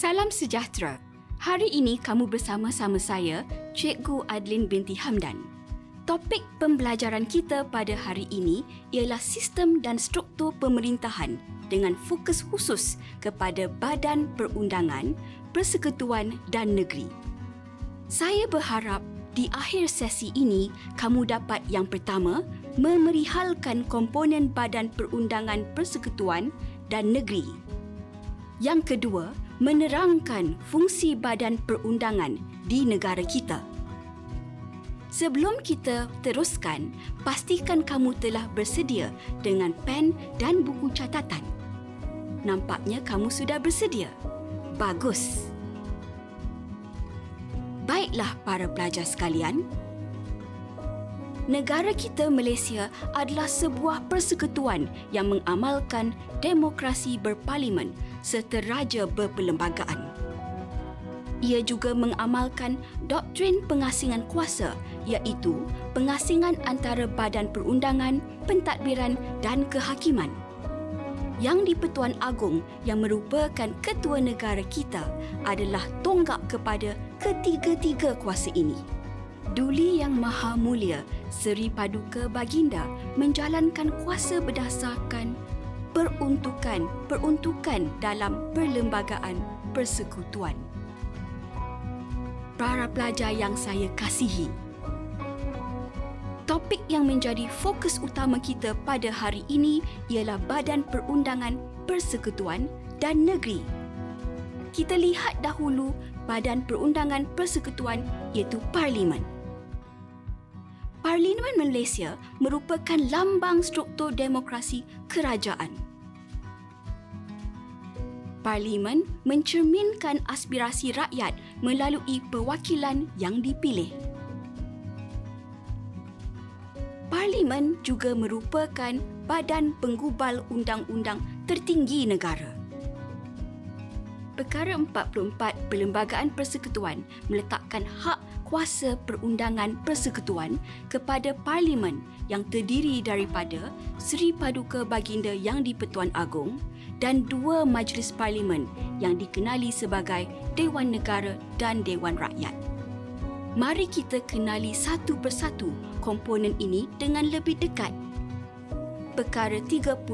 Salam sejahtera. Hari ini kamu bersama-sama saya, Cikgu Adlin binti Hamdan. Topik pembelajaran kita pada hari ini ialah sistem dan struktur pemerintahan dengan fokus khusus kepada badan perundangan, persekutuan dan negeri. Saya berharap di akhir sesi ini kamu dapat yang pertama memerihalkan komponen badan perundangan persekutuan dan negeri. Yang kedua, menerangkan fungsi badan perundangan di negara kita. Sebelum kita teruskan, pastikan kamu telah bersedia dengan pen dan buku catatan. Nampaknya kamu sudah bersedia. Bagus. Baiklah para pelajar sekalian, negara kita Malaysia adalah sebuah persekutuan yang mengamalkan demokrasi berparlimen serta raja berperlembagaan. Ia juga mengamalkan doktrin pengasingan kuasa iaitu pengasingan antara badan perundangan, pentadbiran dan kehakiman. Yang di-Pertuan Agong yang merupakan ketua negara kita adalah tonggak kepada ketiga-tiga kuasa ini. Duli Yang Maha Mulia Seri Paduka Baginda menjalankan kuasa berdasarkan peruntukan-peruntukan dalam perlembagaan persekutuan para pelajar yang saya kasihi. Topik yang menjadi fokus utama kita pada hari ini ialah Badan Perundangan Persekutuan dan Negeri. Kita lihat dahulu Badan Perundangan Persekutuan iaitu Parlimen. Parlimen Malaysia merupakan lambang struktur demokrasi kerajaan. Parlimen mencerminkan aspirasi rakyat melalui perwakilan yang dipilih. Parlimen juga merupakan badan penggubal undang-undang tertinggi negara. Perkara 44 Perlembagaan Persekutuan meletakkan hak kuasa perundangan persekutuan kepada Parlimen yang terdiri daripada Seri Paduka Baginda Yang di-Pertuan Agong, dan dua majlis parlimen yang dikenali sebagai Dewan Negara dan Dewan Rakyat. Mari kita kenali satu persatu komponen ini dengan lebih dekat. Perkara 32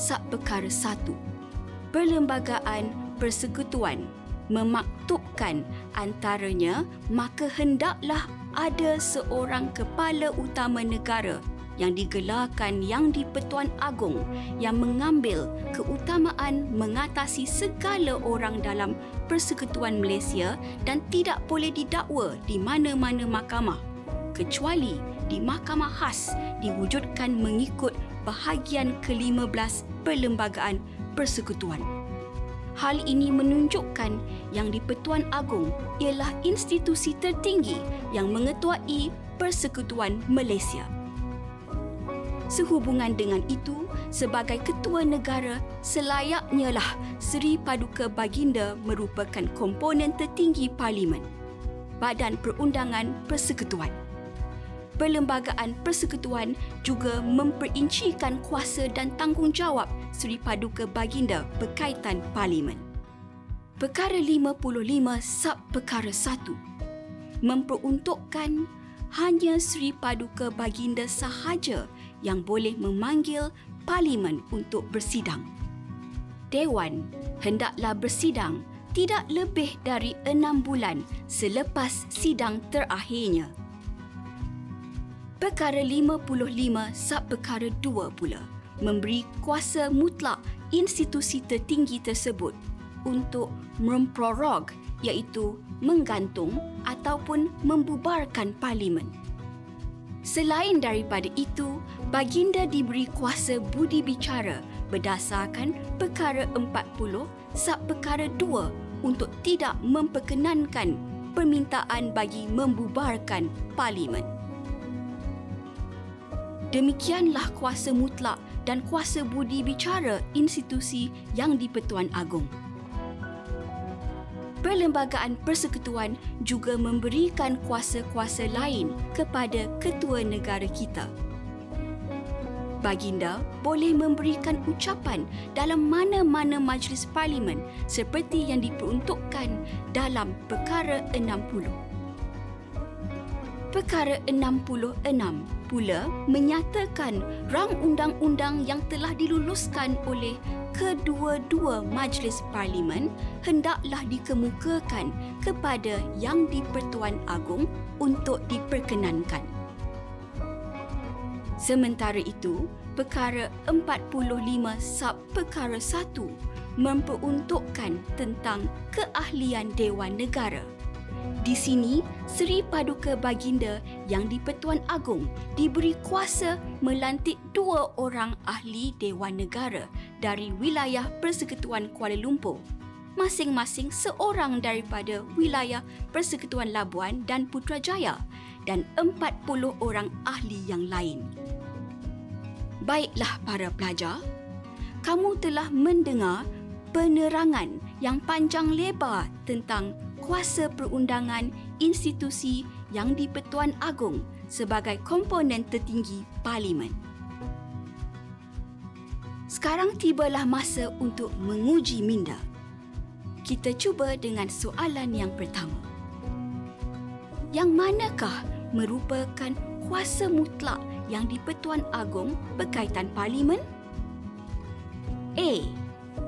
Sub Perkara 1 Perlembagaan Persekutuan memaktubkan antaranya maka hendaklah ada seorang kepala utama negara yang digelarkan Yang di-Pertuan Agong yang mengambil keutamaan mengatasi segala orang dalam Persekutuan Malaysia dan tidak boleh didakwa di mana-mana mahkamah kecuali di mahkamah khas diwujudkan mengikut bahagian ke-15 Perlembagaan Persekutuan. Hal ini menunjukkan yang di-Pertuan Agong ialah institusi tertinggi yang mengetuai Persekutuan Malaysia. Sehubungan dengan itu, sebagai ketua negara, selayaknya lah Seri Paduka Baginda merupakan komponen tertinggi Parlimen, Badan Perundangan Persekutuan. Perlembagaan Persekutuan juga memperincikan kuasa dan tanggungjawab Seri Paduka Baginda berkaitan Parlimen. Perkara 55 Sub Perkara 1 memperuntukkan hanya Seri Paduka Baginda sahaja yang boleh memanggil parlimen untuk bersidang. Dewan hendaklah bersidang tidak lebih dari enam bulan selepas sidang terakhirnya. Perkara 55 Sub Perkara 2 pula memberi kuasa mutlak institusi tertinggi tersebut untuk memprorog iaitu menggantung ataupun membubarkan parlimen. Selain daripada itu, baginda diberi kuasa budi bicara berdasarkan perkara 40 sub perkara 2 untuk tidak memperkenankan permintaan bagi membubarkan parlimen. Demikianlah kuasa mutlak dan kuasa budi bicara institusi yang di-Pertuan Agong. Perlembagaan Persekutuan juga memberikan kuasa-kuasa lain kepada ketua negara kita. baginda boleh memberikan ucapan dalam mana-mana majlis parlimen seperti yang diperuntukkan dalam perkara 60. Perkara 66 pula menyatakan rang undang-undang yang telah diluluskan oleh kedua-dua majlis parlimen hendaklah dikemukakan kepada Yang di-Pertuan Agong untuk diperkenankan. Sementara itu, perkara 45 sub perkara 1 memperuntukkan tentang keahlian Dewan Negara. Di sini, Seri Paduka Baginda yang di-Pertuan Agong diberi kuasa melantik dua orang ahli Dewan Negara dari wilayah Persekutuan Kuala Lumpur. Masing-masing seorang daripada wilayah Persekutuan Labuan dan Putrajaya dan 40 orang ahli yang lain. Baiklah para pelajar, kamu telah mendengar penerangan yang panjang lebar tentang kuasa perundangan institusi yang di-Pertuan Agong sebagai komponen tertinggi parlimen. Sekarang tibalah masa untuk menguji minda. Kita cuba dengan soalan yang pertama. Yang manakah merupakan kuasa mutlak yang di-Pertuan Agong berkaitan parlimen? A.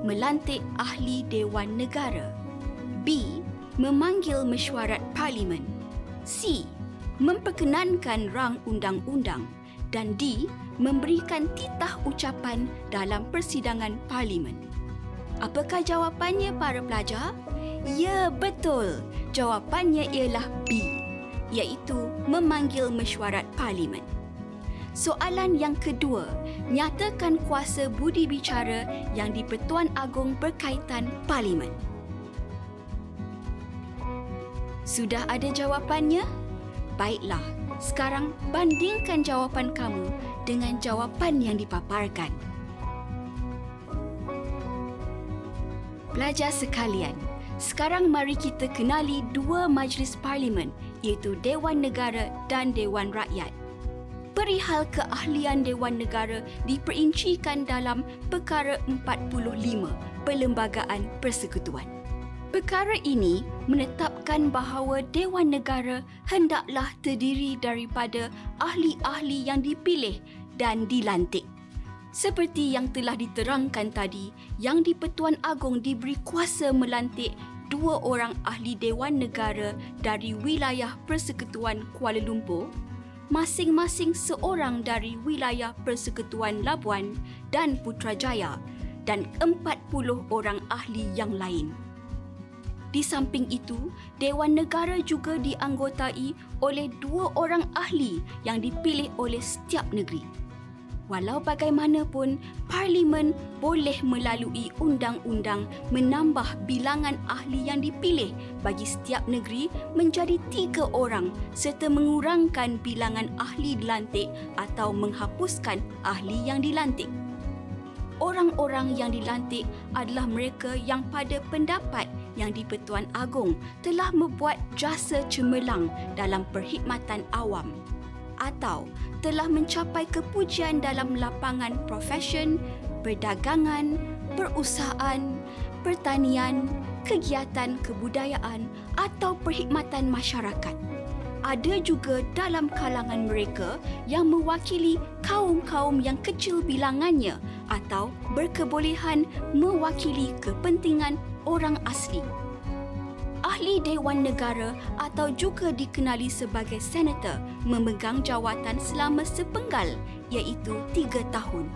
Melantik ahli Dewan Negara. B memanggil mesyuarat parlimen. C. Memperkenankan rang undang-undang dan D. Memberikan titah ucapan dalam persidangan parlimen. Apakah jawapannya para pelajar? Ya, betul. Jawapannya ialah B, iaitu memanggil mesyuarat parlimen. Soalan yang kedua, nyatakan kuasa budi bicara yang di-Pertuan Agong berkaitan parlimen. Sudah ada jawapannya? Baiklah, sekarang bandingkan jawapan kamu dengan jawapan yang dipaparkan. Pelajar sekalian, sekarang mari kita kenali dua majlis parlimen iaitu Dewan Negara dan Dewan Rakyat. Perihal keahlian Dewan Negara diperincikan dalam Perkara 45 Perlembagaan Persekutuan. Perkara ini menetapkan bahawa Dewan Negara hendaklah terdiri daripada ahli-ahli yang dipilih dan dilantik. Seperti yang telah diterangkan tadi, yang di-Pertuan Agong diberi kuasa melantik dua orang ahli Dewan Negara dari wilayah Persekutuan Kuala Lumpur, masing-masing seorang dari wilayah Persekutuan Labuan dan Putrajaya dan 40 orang ahli yang lain. Di samping itu, Dewan Negara juga dianggotai oleh dua orang ahli yang dipilih oleh setiap negeri. Walau bagaimanapun, Parlimen boleh melalui undang-undang menambah bilangan ahli yang dipilih bagi setiap negeri menjadi tiga orang serta mengurangkan bilangan ahli dilantik atau menghapuskan ahli yang dilantik. Orang-orang yang dilantik adalah mereka yang pada pendapat yang di-Pertuan Agong telah membuat jasa cemerlang dalam perkhidmatan awam atau telah mencapai kepujian dalam lapangan profesion, perdagangan, perusahaan, pertanian, kegiatan kebudayaan atau perkhidmatan masyarakat. Ada juga dalam kalangan mereka yang mewakili kaum-kaum yang kecil bilangannya atau berkebolehan mewakili kepentingan orang asli. Ahli Dewan Negara atau juga dikenali sebagai senator memegang jawatan selama sepenggal iaitu tiga tahun.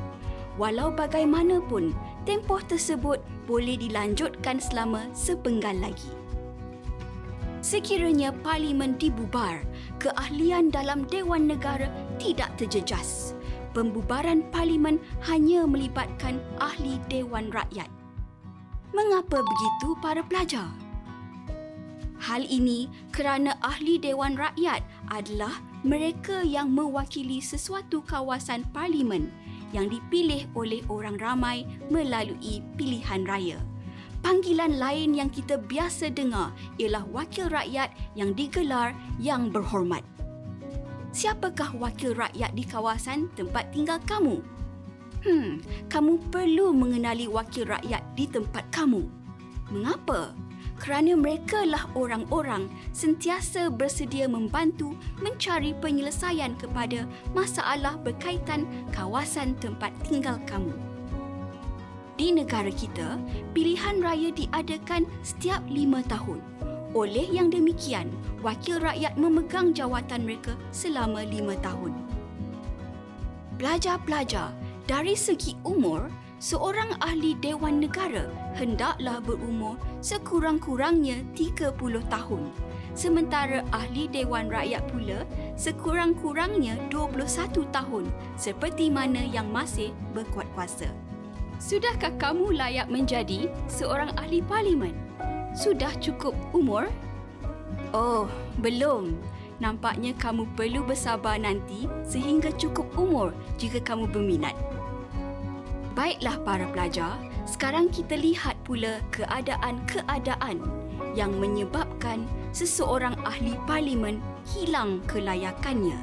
Walau bagaimanapun, tempoh tersebut boleh dilanjutkan selama sepenggal lagi. Sekiranya parlimen dibubar, keahlian dalam Dewan Negara tidak terjejas. Pembubaran parlimen hanya melibatkan ahli Dewan Rakyat. Mengapa begitu para pelajar? Hal ini kerana ahli Dewan Rakyat adalah mereka yang mewakili sesuatu kawasan parlimen yang dipilih oleh orang ramai melalui pilihan raya. Panggilan lain yang kita biasa dengar ialah wakil rakyat yang digelar yang berhormat. Siapakah wakil rakyat di kawasan tempat tinggal kamu? Hmm, kamu perlu mengenali wakil rakyat di tempat kamu. Mengapa? Kerana mereka lah orang-orang sentiasa bersedia membantu mencari penyelesaian kepada masalah berkaitan kawasan tempat tinggal kamu. Di negara kita, pilihan raya diadakan setiap lima tahun. Oleh yang demikian, wakil rakyat memegang jawatan mereka selama lima tahun. Pelajar-pelajar, dari segi umur, seorang ahli Dewan Negara hendaklah berumur sekurang-kurangnya 30 tahun. Sementara ahli Dewan Rakyat pula sekurang-kurangnya 21 tahun seperti mana yang masih berkuat kuasa. Sudahkah kamu layak menjadi seorang ahli parlimen? Sudah cukup umur? Oh, belum. Nampaknya kamu perlu bersabar nanti sehingga cukup umur jika kamu berminat. Baiklah para pelajar, sekarang kita lihat pula keadaan-keadaan yang menyebabkan seseorang ahli parlimen hilang kelayakannya.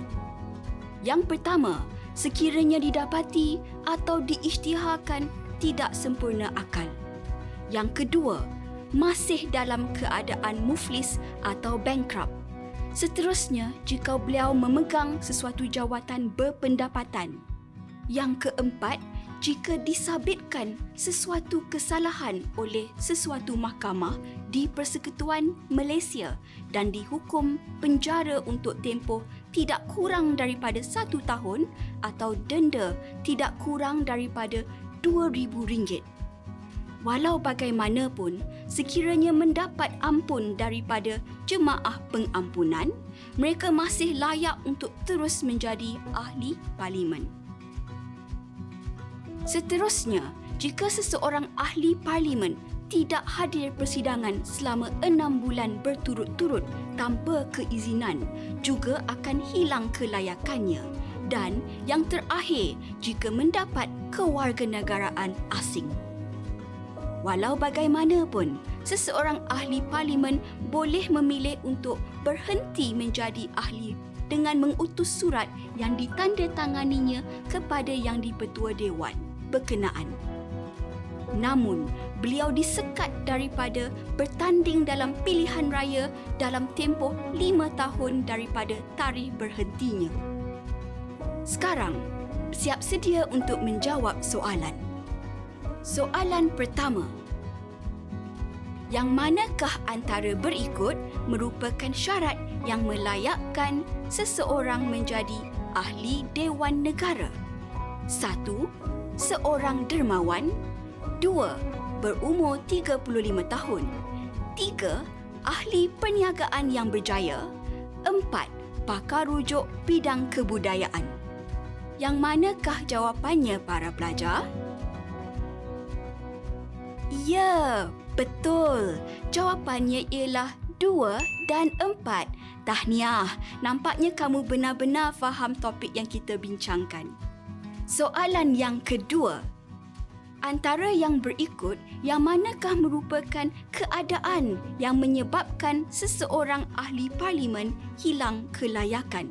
Yang pertama, sekiranya didapati atau diisytiharkan tidak sempurna akal. Yang kedua, masih dalam keadaan muflis atau bankrupt. Seterusnya, jika beliau memegang sesuatu jawatan berpendapatan. Yang keempat, jika disabitkan sesuatu kesalahan oleh sesuatu mahkamah di Persekutuan Malaysia dan dihukum penjara untuk tempoh tidak kurang daripada satu tahun atau denda tidak kurang daripada RM2,000. Walau bagaimanapun, sekiranya mendapat ampun daripada jemaah pengampunan, mereka masih layak untuk terus menjadi ahli parlimen. Seterusnya, jika seseorang ahli parlimen tidak hadir persidangan selama enam bulan berturut-turut tanpa keizinan, juga akan hilang kelayakannya dan yang terakhir jika mendapat kewarganegaraan asing. Walau bagaimanapun, seseorang ahli parlimen boleh memilih untuk berhenti menjadi ahli dengan mengutus surat yang ditandatanganinya kepada yang dipertua dewan berkenaan. Namun, beliau disekat daripada bertanding dalam pilihan raya dalam tempoh lima tahun daripada tarikh berhentinya. Sekarang, siap sedia untuk menjawab soalan. Soalan pertama. Yang manakah antara berikut merupakan syarat yang melayakkan seseorang menjadi ahli Dewan Negara? Satu, seorang dermawan. Dua, berumur 35 tahun. Tiga, ahli perniagaan yang berjaya. Empat, pakar rujuk bidang kebudayaan. Yang manakah jawapannya para pelajar? Ya, betul. Jawapannya ialah dua dan empat. Tahniah, nampaknya kamu benar-benar faham topik yang kita bincangkan. Soalan yang kedua. Antara yang berikut, yang manakah merupakan keadaan yang menyebabkan seseorang ahli parlimen hilang kelayakan?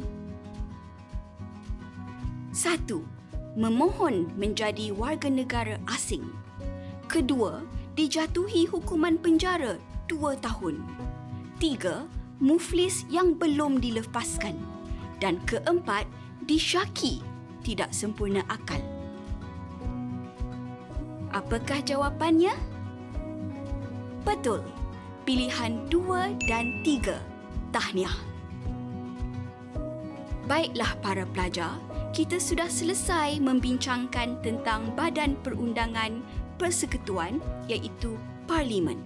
Satu, memohon menjadi warga negara asing. Kedua, dijatuhi hukuman penjara dua tahun. Tiga, muflis yang belum dilepaskan. Dan keempat, disyaki tidak sempurna akal. Apakah jawapannya? Betul. Pilihan dua dan tiga. Tahniah. Baiklah para pelajar, kita sudah selesai membincangkan tentang Badan Perundangan Persekutuan iaitu Parlimen.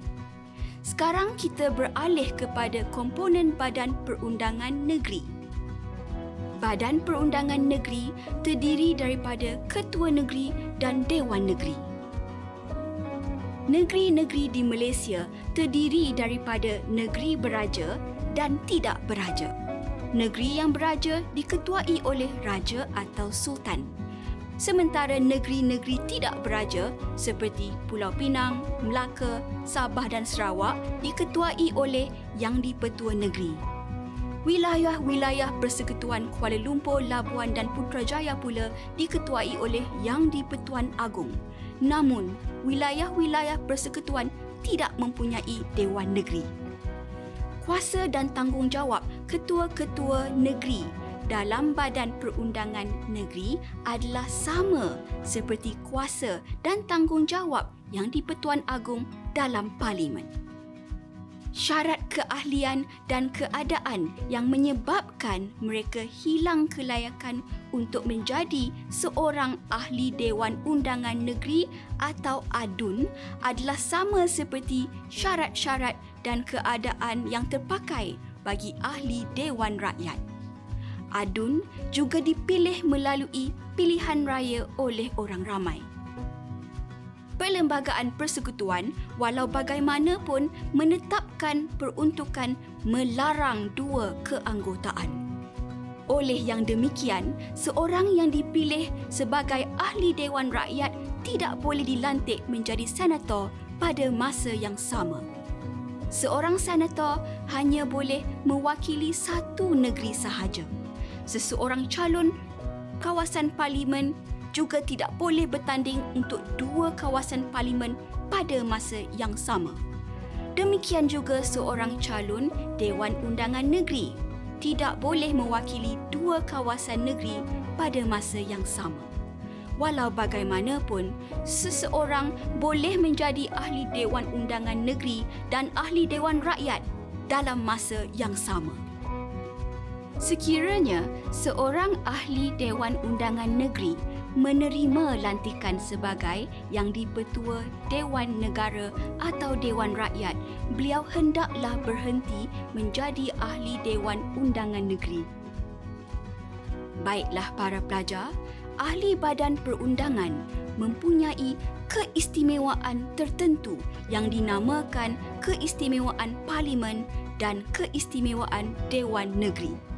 Sekarang kita beralih kepada komponen Badan Perundangan Negeri. Badan Perundangan Negeri terdiri daripada Ketua Negeri dan Dewan Negeri. Negeri-negeri di Malaysia terdiri daripada negeri beraja dan tidak beraja negeri yang beraja diketuai oleh raja atau sultan. Sementara negeri-negeri tidak beraja seperti Pulau Pinang, Melaka, Sabah dan Sarawak diketuai oleh yang dipertua negeri. Wilayah-wilayah Persekutuan Kuala Lumpur, Labuan dan Putrajaya pula diketuai oleh Yang di-Pertuan Agong. Namun, wilayah-wilayah persekutuan tidak mempunyai Dewan Negeri. Kuasa dan tanggungjawab ketua-ketua negeri dalam badan perundangan negeri adalah sama seperti kuasa dan tanggungjawab yang di-Pertuan Agong dalam parlimen syarat keahlian dan keadaan yang menyebabkan mereka hilang kelayakan untuk menjadi seorang ahli Dewan Undangan Negeri atau ADUN adalah sama seperti syarat-syarat dan keadaan yang terpakai bagi ahli Dewan Rakyat. ADUN juga dipilih melalui pilihan raya oleh orang ramai. Perlembagaan Persekutuan walau bagaimanapun menetapkan peruntukan melarang dua keanggotaan. Oleh yang demikian, seorang yang dipilih sebagai ahli Dewan Rakyat tidak boleh dilantik menjadi senator pada masa yang sama. Seorang senator hanya boleh mewakili satu negeri sahaja. Seseorang calon kawasan parlimen juga tidak boleh bertanding untuk dua kawasan parlimen pada masa yang sama. Demikian juga seorang calon Dewan Undangan Negeri tidak boleh mewakili dua kawasan negeri pada masa yang sama. Walau bagaimanapun, seseorang boleh menjadi ahli Dewan Undangan Negeri dan ahli Dewan Rakyat dalam masa yang sama. Sekiranya seorang ahli Dewan Undangan Negeri menerima lantikan sebagai yang dipertua Dewan Negara atau Dewan Rakyat, beliau hendaklah berhenti menjadi ahli Dewan Undangan Negeri. Baiklah para pelajar, ahli badan perundangan mempunyai keistimewaan tertentu yang dinamakan keistimewaan parlimen dan keistimewaan Dewan Negeri.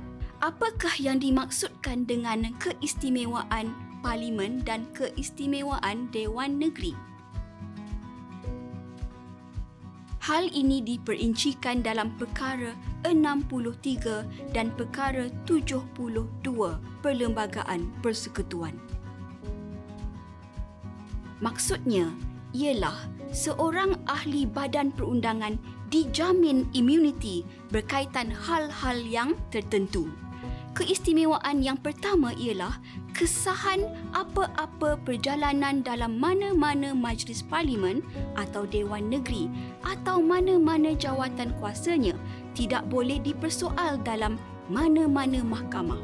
Apakah yang dimaksudkan dengan keistimewaan Parlimen dan keistimewaan Dewan Negeri. Hal ini diperincikan dalam perkara 63 dan perkara 72 Perlembagaan Persekutuan. Maksudnya ialah seorang ahli badan perundangan dijamin imuniti berkaitan hal-hal yang tertentu. Keistimewaan yang pertama ialah kesahan apa-apa perjalanan dalam mana-mana majlis parlimen atau dewan negeri atau mana-mana jawatan kuasanya tidak boleh dipersoal dalam mana-mana mahkamah.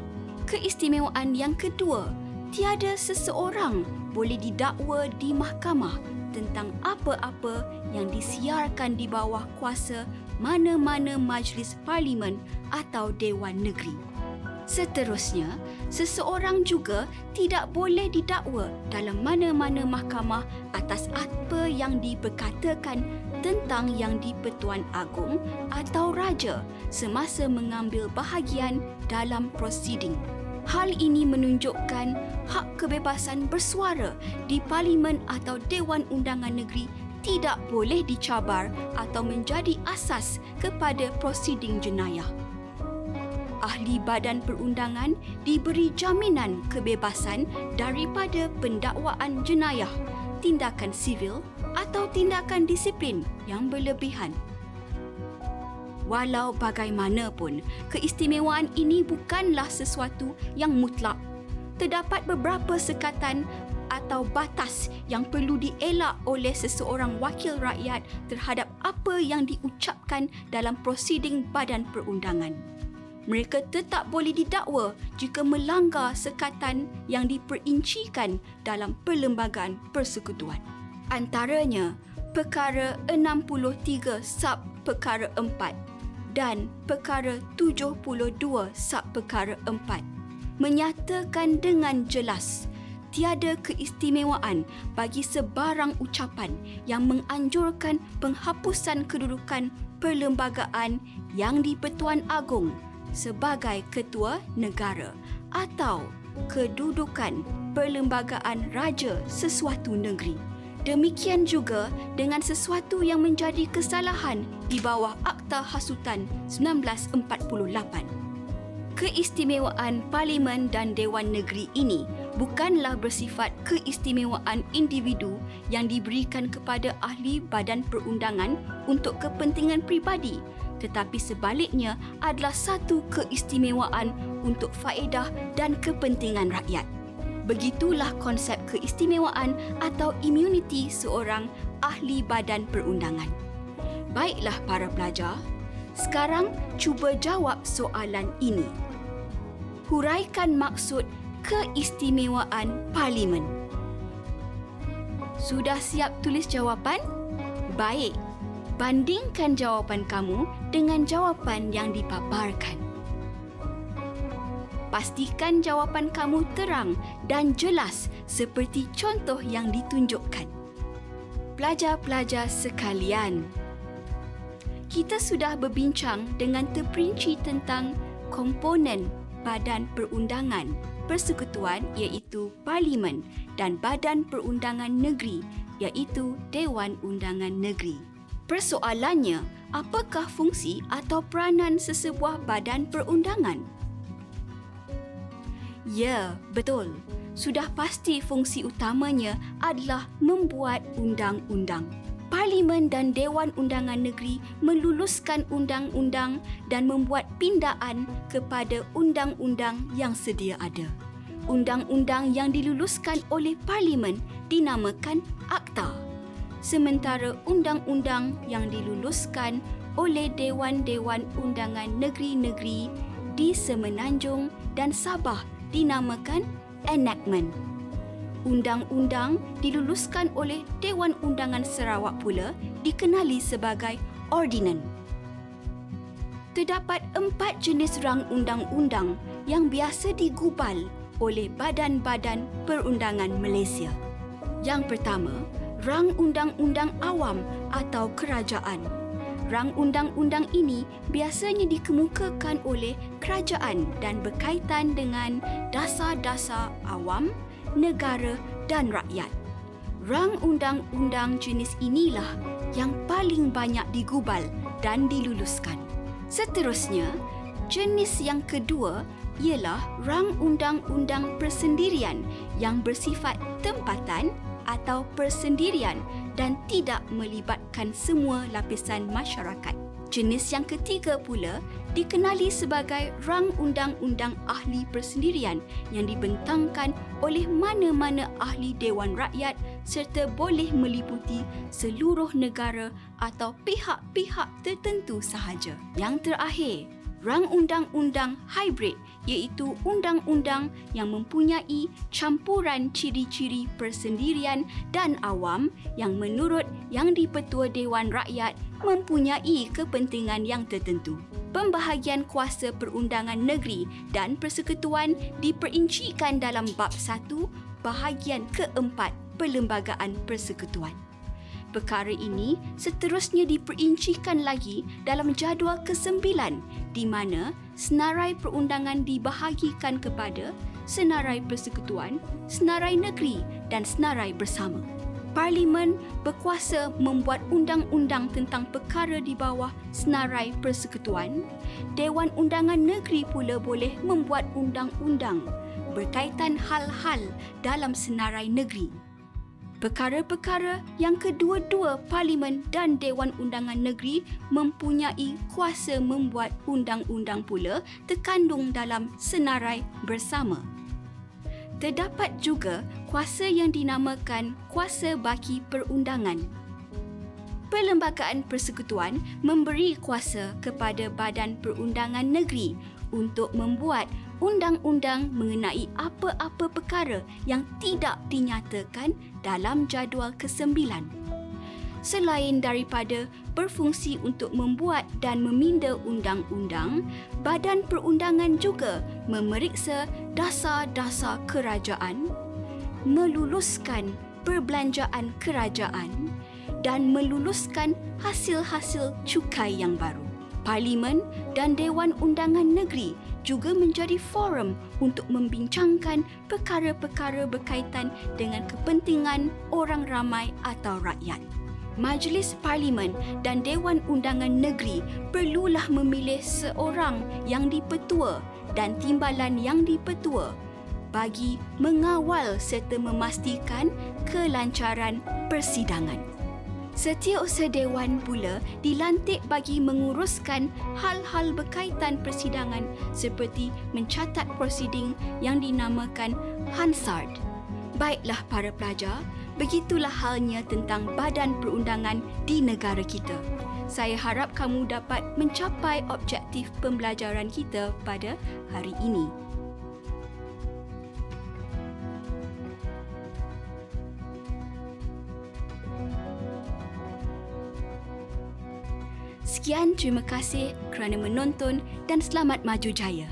Keistimewaan yang kedua, tiada seseorang boleh didakwa di mahkamah tentang apa-apa yang disiarkan di bawah kuasa mana-mana majlis parlimen atau dewan negeri. Seterusnya, seseorang juga tidak boleh didakwa dalam mana-mana mahkamah atas apa yang diperkatakan tentang yang di-Pertuan Agong atau Raja semasa mengambil bahagian dalam prosiding. Hal ini menunjukkan hak kebebasan bersuara di Parlimen atau Dewan Undangan Negeri tidak boleh dicabar atau menjadi asas kepada prosiding jenayah ahli badan perundangan diberi jaminan kebebasan daripada pendakwaan jenayah, tindakan sivil atau tindakan disiplin yang berlebihan. Walau bagaimanapun, keistimewaan ini bukanlah sesuatu yang mutlak. Terdapat beberapa sekatan atau batas yang perlu dielak oleh seseorang wakil rakyat terhadap apa yang diucapkan dalam prosiding badan perundangan mereka tetap boleh didakwa jika melanggar sekatan yang diperincikan dalam perlembagaan persekutuan. Antaranya, perkara 63 sub perkara 4 dan perkara 72 sub perkara 4 menyatakan dengan jelas tiada keistimewaan bagi sebarang ucapan yang menganjurkan penghapusan kedudukan perlembagaan yang di-Pertuan Agong sebagai ketua negara atau kedudukan perlembagaan raja sesuatu negeri. Demikian juga dengan sesuatu yang menjadi kesalahan di bawah Akta Hasutan 1948. Keistimewaan Parlimen dan Dewan Negeri ini bukanlah bersifat keistimewaan individu yang diberikan kepada ahli badan perundangan untuk kepentingan pribadi tetapi sebaliknya adalah satu keistimewaan untuk faedah dan kepentingan rakyat. Begitulah konsep keistimewaan atau immunity seorang ahli badan perundangan. Baiklah para pelajar, sekarang cuba jawab soalan ini. Huraikan maksud keistimewaan parlimen. Sudah siap tulis jawapan? Baik bandingkan jawapan kamu dengan jawapan yang dipaparkan. Pastikan jawapan kamu terang dan jelas seperti contoh yang ditunjukkan. Pelajar-pelajar sekalian, kita sudah berbincang dengan terperinci tentang komponen badan perundangan persekutuan iaitu parlimen dan badan perundangan negeri iaitu Dewan Undangan Negeri. Persoalannya, apakah fungsi atau peranan sesebuah badan perundangan? Ya, betul. Sudah pasti fungsi utamanya adalah membuat undang-undang. Parlimen dan Dewan Undangan Negeri meluluskan undang-undang dan membuat pindaan kepada undang-undang yang sedia ada. Undang-undang yang diluluskan oleh Parlimen dinamakan Akta sementara undang-undang yang diluluskan oleh Dewan-Dewan Undangan Negeri-Negeri di Semenanjung dan Sabah dinamakan enactment. Undang-undang diluluskan oleh Dewan Undangan Sarawak pula dikenali sebagai ordinance. Terdapat empat jenis rang undang-undang yang biasa digubal oleh badan-badan perundangan Malaysia. Yang pertama, rang undang-undang awam atau kerajaan. Rang undang-undang ini biasanya dikemukakan oleh kerajaan dan berkaitan dengan dasar-dasar awam, negara dan rakyat. Rang undang-undang jenis inilah yang paling banyak digubal dan diluluskan. Seterusnya, jenis yang kedua ialah rang undang-undang persendirian yang bersifat tempatan atau persendirian dan tidak melibatkan semua lapisan masyarakat. Jenis yang ketiga pula dikenali sebagai rang undang-undang ahli persendirian yang dibentangkan oleh mana-mana ahli Dewan Rakyat serta boleh meliputi seluruh negara atau pihak-pihak tertentu sahaja. Yang terakhir, rang undang-undang hybrid iaitu undang-undang yang mempunyai campuran ciri-ciri persendirian dan awam yang menurut yang dipetua Dewan Rakyat mempunyai kepentingan yang tertentu. Pembahagian kuasa perundangan negeri dan persekutuan diperincikan dalam bab 1 bahagian keempat Perlembagaan Persekutuan. Perkara ini seterusnya diperincikan lagi dalam jadual ke-9 di mana senarai perundangan dibahagikan kepada senarai persekutuan, senarai negeri dan senarai bersama. Parlimen berkuasa membuat undang-undang tentang perkara di bawah senarai persekutuan. Dewan Undangan Negeri pula boleh membuat undang-undang berkaitan hal-hal dalam senarai negeri perkara-perkara yang kedua-dua Parlimen dan Dewan Undangan Negeri mempunyai kuasa membuat undang-undang pula terkandung dalam senarai bersama. Terdapat juga kuasa yang dinamakan kuasa baki perundangan. Perlembagaan Persekutuan memberi kuasa kepada Badan Perundangan Negeri untuk membuat undang-undang mengenai apa-apa perkara yang tidak dinyatakan dalam jadual ke-9. Selain daripada berfungsi untuk membuat dan meminda undang-undang, Badan Perundangan juga memeriksa dasar-dasar kerajaan, meluluskan perbelanjaan kerajaan dan meluluskan hasil-hasil cukai yang baru. Parlimen dan Dewan Undangan Negeri juga menjadi forum untuk membincangkan perkara-perkara berkaitan dengan kepentingan orang ramai atau rakyat. Majlis Parlimen dan Dewan Undangan Negeri perlulah memilih seorang yang dipetua dan timbalan yang dipetua bagi mengawal serta memastikan kelancaran persidangan. Setiausaha Dewan pula dilantik bagi menguruskan hal-hal berkaitan persidangan seperti mencatat prosiding yang dinamakan Hansard. Baiklah para pelajar, begitulah halnya tentang badan perundangan di negara kita. Saya harap kamu dapat mencapai objektif pembelajaran kita pada hari ini. Sekian terima kasih kerana menonton dan selamat maju jaya.